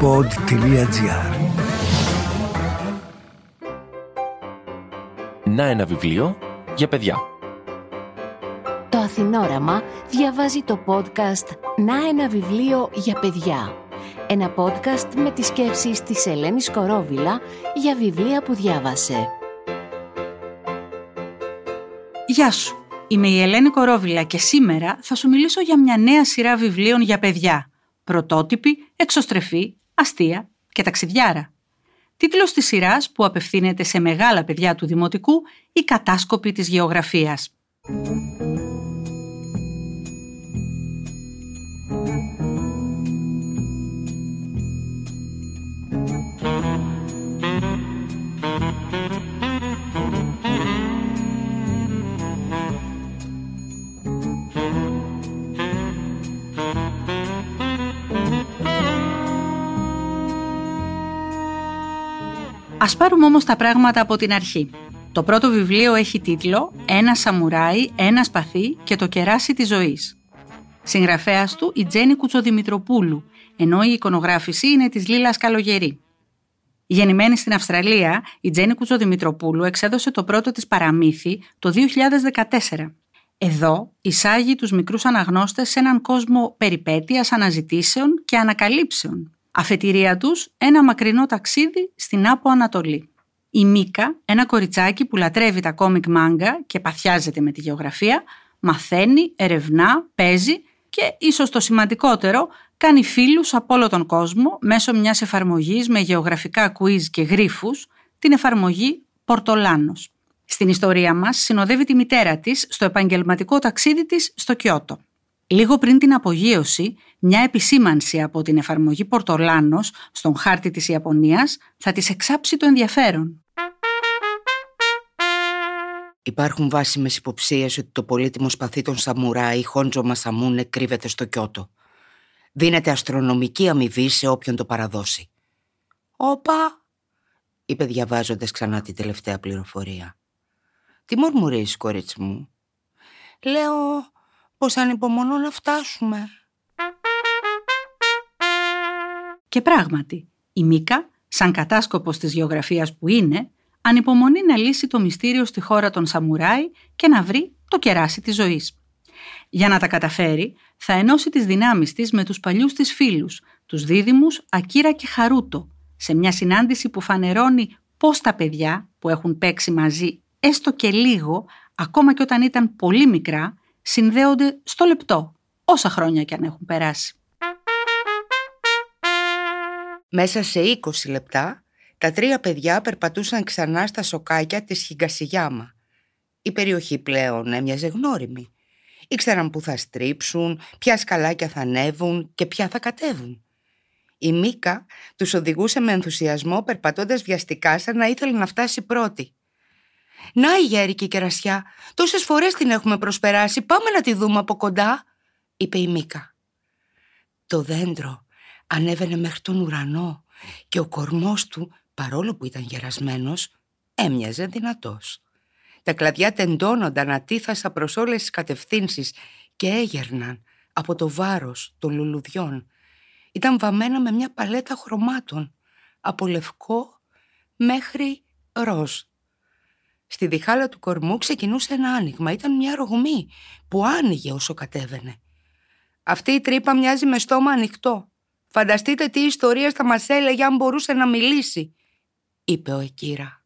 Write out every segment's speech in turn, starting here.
pod.gr Να ένα βιβλίο για παιδιά. Το Αθηνόραμα διαβάζει το podcast «Να ένα βιβλίο για παιδιά». Ένα podcast με τις σκέψεις της Ελένης Κορόβιλα για βιβλία που διάβασε. Γεια σου. Είμαι η Ελένη Κορόβιλα και σήμερα θα σου μιλήσω για μια νέα σειρά βιβλίων για παιδιά. Πρωτότυπη, εξωστρεφή, αστεία και ταξιδιάρα. Τίτλος της σειράς που απευθύνεται σε μεγάλα παιδιά του Δημοτικού «Η κατάσκοπη της γεωγραφίας». Ας πάρουμε όμως τα πράγματα από την αρχή. Το πρώτο βιβλίο έχει τίτλο «Ένα σαμουράι, ένα σπαθί και το κεράσι της ζωής». Συγγραφέας του η Τζένι Κουτσοδημητροπούλου, ενώ η εικονογράφηση είναι της Λίλας Καλογερή. Γεννημένη στην Αυστραλία, η Τζένι Κουτσοδημητροπούλου εξέδωσε το πρώτο της παραμύθι το 2014. Εδώ εισάγει τους μικρούς αναγνώστες σε έναν κόσμο περιπέτειας, αναζητήσεων και ανακαλύψεων Αφετηρία τους ένα μακρινό ταξίδι στην Άπο Ανατολή. Η Μίκα, ένα κοριτσάκι που λατρεύει τα κόμικ μάγκα και παθιάζεται με τη γεωγραφία, μαθαίνει, ερευνά, παίζει και ίσως το σημαντικότερο, κάνει φίλους από όλο τον κόσμο μέσω μιας εφαρμογής με γεωγραφικά quiz και γρίφους, την εφαρμογή Πορτολάνος. Στην ιστορία μας συνοδεύει τη μητέρα της στο επαγγελματικό ταξίδι της στο Κιώτο. Λίγο πριν την απογείωση, μια επισήμανση από την εφαρμογή Πορτολάνος στον χάρτη της Ιαπωνίας θα της εξάψει το ενδιαφέρον. Υπάρχουν βάσιμες υποψίες ότι το πολύτιμο σπαθί των Σαμουράι Χόντζο Μασαμούνε κρύβεται στο Κιώτο. Δίνεται αστρονομική αμοιβή σε όποιον το παραδώσει. «Όπα», είπε διαβάζοντας ξανά τη τελευταία πληροφορία. «Τι μουρμουρίζεις, κορίτσι μου» «Λέω πως ανυπομονώ να φτάσουμε». Και πράγματι, η Μίκα, σαν κατάσκοπος της γεωγραφίας που είναι, ανυπομονεί να λύσει το μυστήριο στη χώρα των Σαμουράι και να βρει το κεράσι της ζωής. Για να τα καταφέρει, θα ενώσει τις δυνάμεις της με τους παλιούς της φίλους, τους δίδυμους Ακύρα και Χαρούτο, σε μια συνάντηση που φανερώνει πώς τα παιδιά που έχουν παίξει μαζί έστω και λίγο, ακόμα και όταν ήταν πολύ μικρά, συνδέονται στο λεπτό, όσα χρόνια και αν έχουν περάσει. Μέσα σε 20 λεπτά, τα τρία παιδιά περπατούσαν ξανά στα σοκάκια της Χιγκασιγιάμα. Η περιοχή πλέον έμοιαζε γνώριμη. Ήξεραν που θα στρίψουν, ποια σκαλάκια θα ανέβουν και ποια θα κατέβουν. Η Μίκα τους οδηγούσε με ενθουσιασμό περπατώντας βιαστικά σαν να ήθελε να φτάσει πρώτη. «Να η γέρικη κερασιά, τόσες φορές την έχουμε προσπεράσει, πάμε να τη δούμε από κοντά», είπε η Μίκα. Το δέντρο ανέβαινε μέχρι τον ουρανό και ο κορμός του, παρόλο που ήταν γερασμένος, έμοιαζε δυνατός. Τα κλαδιά τεντώνονταν ατίθασα προς όλες τις κατευθύνσεις και έγερναν από το βάρος των λουλουδιών. Ήταν βαμμένα με μια παλέτα χρωμάτων, από λευκό μέχρι ροζ. Στη διχάλα του κορμού ξεκινούσε ένα άνοιγμα. Ήταν μια ρογμή που άνοιγε όσο κατέβαινε. Αυτή η τρύπα μοιάζει με στόμα ανοιχτό. Φανταστείτε τι ιστορίες θα μας έλεγε αν μπορούσε να μιλήσει, είπε ο Εκύρα.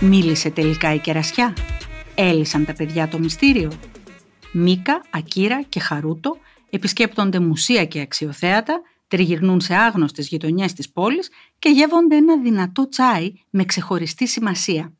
Μίλησε τελικά η κερασιά. Έλυσαν τα παιδιά το μυστήριο. Μίκα, Ακύρα και Χαρούτο επισκέπτονται μουσεία και αξιοθέατα, τριγυρνούν σε άγνωστες γειτονιές της πόλης και γεύονται ένα δυνατό τσάι με ξεχωριστή σημασία.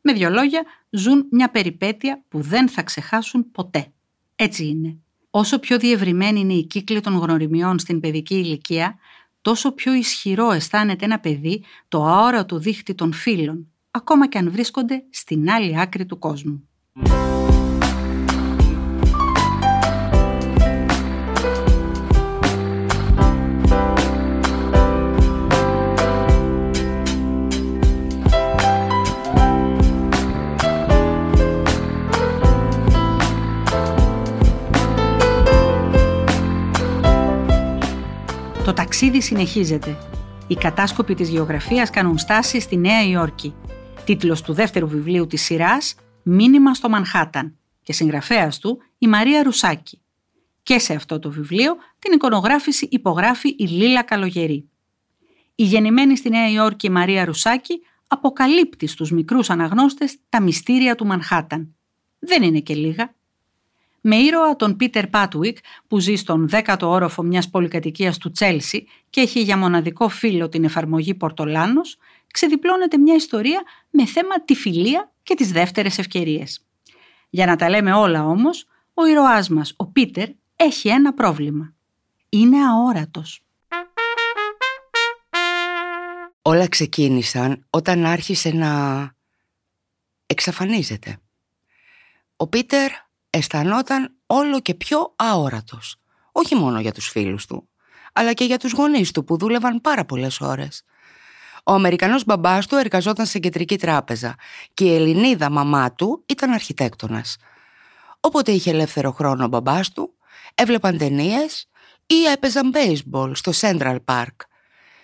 Με δυο λόγια, ζουν μια περιπέτεια που δεν θα ξεχάσουν ποτέ. Έτσι είναι. Όσο πιο διευρυμένη είναι η κύκλη των γνωριμιών στην παιδική ηλικία, τόσο πιο ισχυρό αισθάνεται ένα παιδί το αόρατο δίχτυ των φίλων, ακόμα και αν βρίσκονται στην άλλη άκρη του κόσμου. Ταξίδι συνεχίζεται. Οι κατάσκοποι της γεωγραφίας κάνουν στάση στη Νέα Υόρκη. Τίτλος του δεύτερου βιβλίου της σειράς «Μήνυμα στο Μανχάταν» και συγγραφέας του η Μαρία Ρουσάκη. Και σε αυτό το βιβλίο την εικονογράφηση υπογράφει η Λίλα Καλογερή. Η γεννημένη στη Νέα Υόρκη Μαρία Ρουσάκη αποκαλύπτει στους μικρούς αναγνώστες τα μυστήρια του Μανχάταν. Δεν είναι και λίγα. Με ήρωα τον Πίτερ Πάτουικ που ζει στον 10ο όροφο μιας πολυκατοικίας του Τσέλσι και έχει για μοναδικό φίλο την εφαρμογή Πορτολάνος, ξεδιπλώνεται μια ιστορία με θέμα τη φιλία και τις δεύτερες ευκαιρίες. Για να τα λέμε όλα όμως, ο ήρωάς μας, ο Πίτερ, έχει ένα πρόβλημα. Είναι αόρατος. Όλα ξεκίνησαν όταν άρχισε να εξαφανίζεται. Ο Πίτερ αισθανόταν όλο και πιο αόρατος. Όχι μόνο για τους φίλους του, αλλά και για τους γονείς του που δούλευαν πάρα πολλές ώρες. Ο Αμερικανός μπαμπάς του εργαζόταν σε κεντρική τράπεζα και η Ελληνίδα μαμά του ήταν αρχιτέκτονας. Όποτε είχε ελεύθερο χρόνο ο μπαμπάς του, έβλεπαν ταινίες ή έπαιζαν baseball στο Central Park.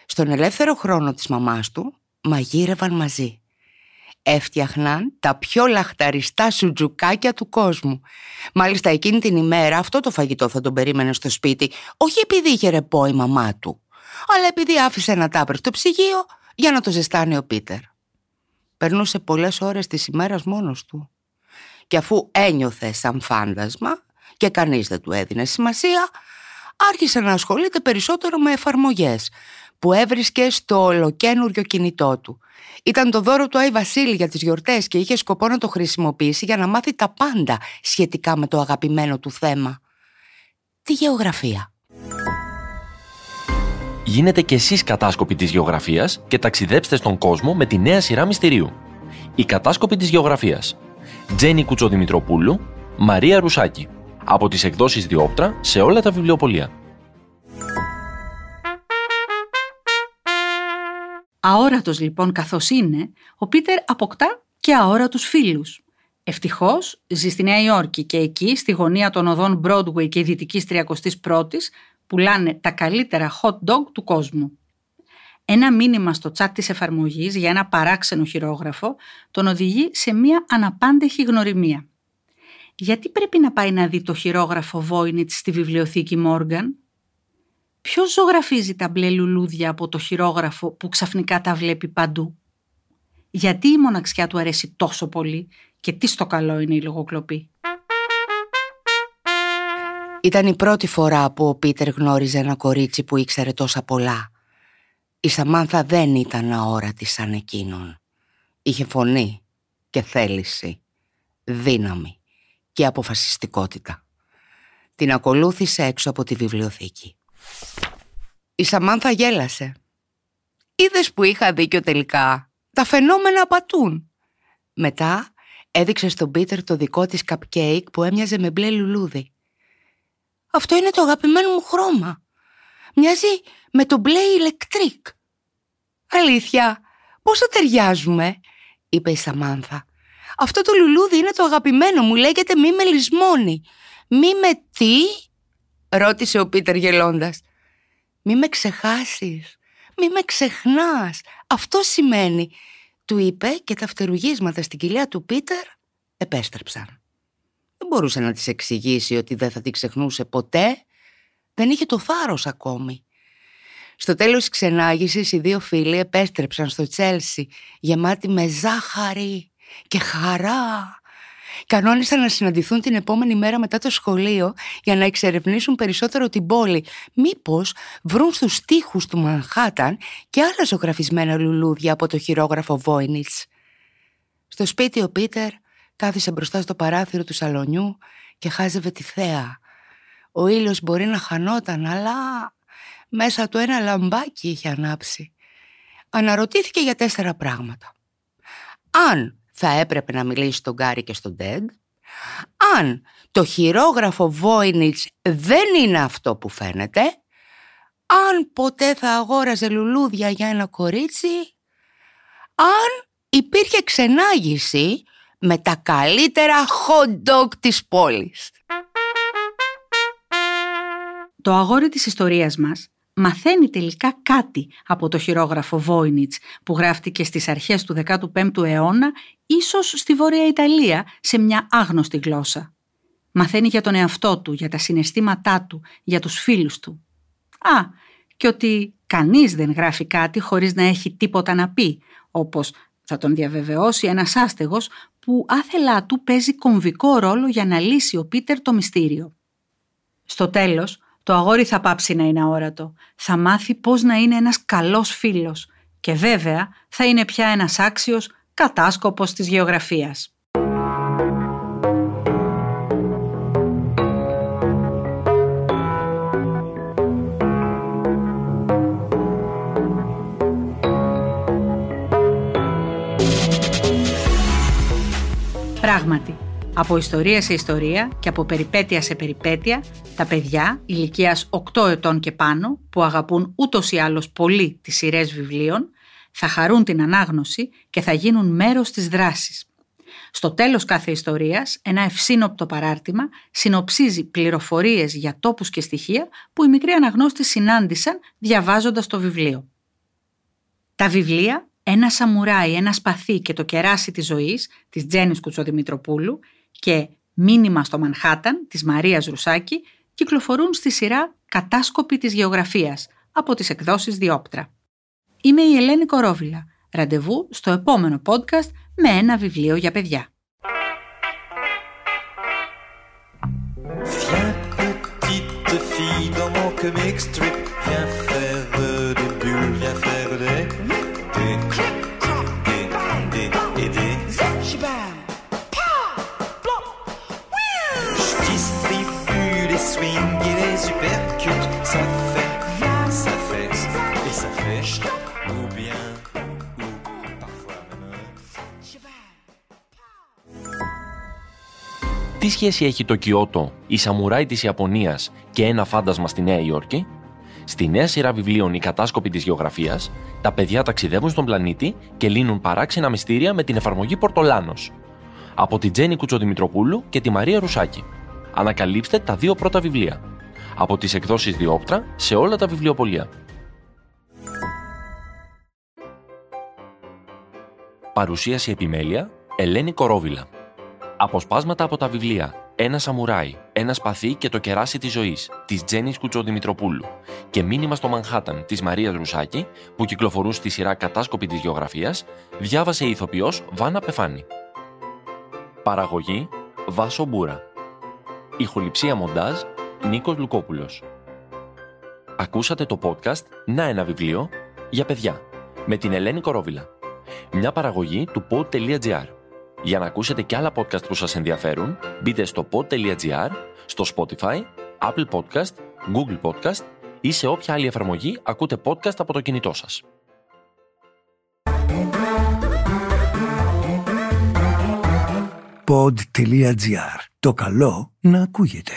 Στον ελεύθερο χρόνο της μαμάς του μαγείρευαν μαζί. Έφτιαχναν τα πιο λαχταριστά σουτζουκάκια του κόσμου. Μάλιστα εκείνη την ημέρα αυτό το φαγητό θα τον περίμενε στο σπίτι, όχι επειδή είχε ρεπό η μαμά του, αλλά επειδή άφησε ένα τάπερ στο ψυγείο για να το ζεστάνει ο Πίτερ. Περνούσε πολλές ώρες της ημέρας μόνος του. Και αφού ένιωθε σαν φάντασμα και κανείς δεν του έδινε σημασία, άρχισε να ασχολείται περισσότερο με εφαρμογές που έβρισκε στο ολοκένουργιο κινητό του. Ήταν το δώρο του Άι Βασίλη για τις γιορτές και είχε σκοπό να το χρησιμοποιήσει για να μάθει τα πάντα σχετικά με το αγαπημένο του θέμα. Τη γεωγραφία. Γίνετε κι εσείς κατάσκοποι της γεωγραφίας και ταξιδέψτε στον κόσμο με τη νέα σειρά μυστηρίου. Η κατάσκοποι της γεωγραφίας. Τζένι Κουτσοδημητροπούλου, Μαρία Ρουσάκη. Από τις εκδόσεις Διόπτρα σε όλα τα βιβλιοπολία. Αόρατος λοιπόν καθώς είναι, ο Πίτερ αποκτά και αόρατους φίλους. Ευτυχώς ζει στη Νέα Υόρκη και εκεί, στη γωνία των οδών Broadway και Δυτικής 31ης, πουλάνε τα καλύτερα hot dog του κόσμου. Ένα μήνυμα στο chat της εφαρμογής για ένα παράξενο χειρόγραφο τον οδηγεί σε μια αναπάντεχη γνωριμία. Γιατί πρέπει να πάει να δει το χειρόγραφο Voynich στη βιβλιοθήκη Μόργαν; Ποιος ζωγραφίζει τα μπλε λουλούδια από το χειρόγραφο που ξαφνικά τα βλέπει παντού; Γιατί η μοναξιά του αρέσει τόσο πολύ και τι στο καλό είναι η λογοκλοπή; Ήταν η πρώτη φορά που ο Πίτερ γνώριζε ένα κορίτσι που ήξερε τόσα πολλά. Η Σαμάνθα δεν ήταν αόρατη σαν εκείνον. Είχε φωνή και θέληση, δύναμη και αποφασιστικότητα. Την ακολούθησε έξω από τη βιβλιοθήκη. Η Σαμάνθα γέλασε. Είδες που είχα δίκιο τελικά. Τα φαινόμενα πατούν. Μετά έδειξε στον Πίτερ το δικό της cupcake που έμοιαζε με μπλε λουλούδι. Αυτό είναι το αγαπημένο μου χρώμα. Μοιάζει με το μπλε ηλεκτρικ. Αλήθεια, πόσο ταιριάζουμε, είπε η Σαμάνθα. Αυτό το λουλούδι είναι το αγαπημένο μου, λέγεται μη με λησμόνι. Μη με τι, ρώτησε ο Πίτερ γελώντας. Μη με ξεχάσεις, μη με ξεχνάς, αυτό σημαίνει, του είπε και τα φτερουγίσματα στην κοιλιά του Πίτερ επέστρεψαν. Δεν μπορούσε να της εξηγήσει ότι δεν θα την ξεχνούσε ποτέ. Δεν είχε το θάρρος ακόμη. Στο τέλος της ξενάγησης οι δύο φίλοι επέστρεψαν στο Τσέλσι γεμάτοι με ζάχαρη και χαρά. Κανόνισαν να συναντηθούν την επόμενη μέρα μετά το σχολείο για να εξερευνήσουν περισσότερο την πόλη. Μήπως βρουν στους τοίχους του Μανχάταν και άλλα ζωγραφισμένα λουλούδια από το χειρόγραφο Βόινιτς. Στο σπίτι ο Πίτερ Κάθισε μπροστά στο παράθυρο του σαλονιού και χάζευε τη θέα. Ο ήλιος μπορεί να χανόταν, αλλά μέσα του ένα λαμπάκι είχε ανάψει. Αναρωτήθηκε για τέσσερα πράγματα. Αν θα έπρεπε να μιλήσει στον Γκάρι και στον Τέντ, αν το χειρόγραφο Βόινιτς δεν είναι αυτό που φαίνεται, αν ποτέ θα αγόραζε λουλούδια για ένα κορίτσι, αν υπήρχε ξενάγηση με τα καλύτερα hot dog της πόλης. Το αγόρι της ιστορίας μας μαθαίνει τελικά κάτι από το χειρόγραφο Βόινιτς που γράφτηκε στις αρχές του 15ου αιώνα, ίσως στη Βόρεια Ιταλία, σε μια άγνωστη γλώσσα. Μαθαίνει για τον εαυτό του, για τα συναισθήματά του, για τους φίλους του. Α, και ότι κανείς δεν γράφει κάτι χωρίς να έχει τίποτα να πει, όπως θα τον διαβεβαιώσει ένας άστεγος που άθελά του παίζει κομβικό ρόλο για να λύσει ο Πίτερ το μυστήριο. Στο τέλος, το αγόρι θα πάψει να είναι αόρατο. Θα μάθει πώς να είναι ένας καλός φίλος και βέβαια θα είναι πια ένας άξιος κατάσκοπος της γεωγραφίας. Πράγματι, από ιστορία σε ιστορία και από περιπέτεια σε περιπέτεια, τα παιδιά ηλικίας 8 ετών και πάνω, που αγαπούν ούτως ή άλλως πολύ τις σειρές βιβλίων, θα χαρούν την ανάγνωση και θα γίνουν μέρος της δράσης. Στο τέλος κάθε ιστορίας, ένα ευσύνοπτο παράρτημα συνοψίζει πληροφορίες για τόπους και στοιχεία που οι μικροί αναγνώστες συνάντησαν διαβάζοντας το βιβλίο. Τα βιβλία «Ένα σαμουράι, ένα σπαθί και το κεράσι της ζωής» της Τζένης Κουτσοδημητροπούλου και «Μήνυμα στο Μανχάταν» της Μαρίας Ρουσάκη κυκλοφορούν στη σειρά «Κατάσκοπη της γεωγραφίας» από τις εκδόσεις Διόπτρα. Είμαι η Ελένη Κορόβιλα. Ραντεβού στο επόμενο podcast με ένα βιβλίο για παιδιά. Τι σχέση έχει το Κιώτο, η Σαμουράι της Ιαπωνίας και ένα φάντασμα στη Νέα Υόρκη; Στη νέα σειρά βιβλίων «Η κατάσκοπη της γεωγραφίας», τα παιδιά ταξιδεύουν στον πλανήτη και λύνουν παράξενα μυστήρια με την εφαρμογή Πορτολάνος. Από την Τζέννη Κουτσοδημητροπούλου και τη Μαρία Ρουσάκη. Ανακαλύψτε τα δύο πρώτα βιβλία. Από τις εκδόσεις Διόπτρα σε όλα τα βιβλιοπολία. Παρουσίαση επιμέλεια Ελένη Κορόβιλα. Αποσπάσματα από τα βιβλία Ένα Σαμουράι, Ένα Σπαθί και το Κεράσι της Ζωής της Τζέννη Κουτσοδημητροπούλου και Μήνυμα στο Μανχάταν της Μαρίας Ρουσάκη που κυκλοφορούν στη σειρά Κατάσκοπη της Γεωγραφίας, διάβασε η ηθοποιός Βάνα Πεφάνη. Παραγωγή Βάσο Μπούρα. Ηχοληψία μοντάζ Νίκος Λουκόπουλος. Ακούσατε το podcast Να ένα βιβλίο για παιδιά με την Ελένη Κορόβιλα. Μια παραγωγή του pod.gr. Για να ακούσετε και άλλα podcast που σας ενδιαφέρουν, μπείτε στο pod.gr, στο Spotify, Apple Podcast, Google Podcast ή σε όποια άλλη εφαρμογή ακούτε podcast από το κινητό σας. Pod.gr. Το καλό να ακούγεται.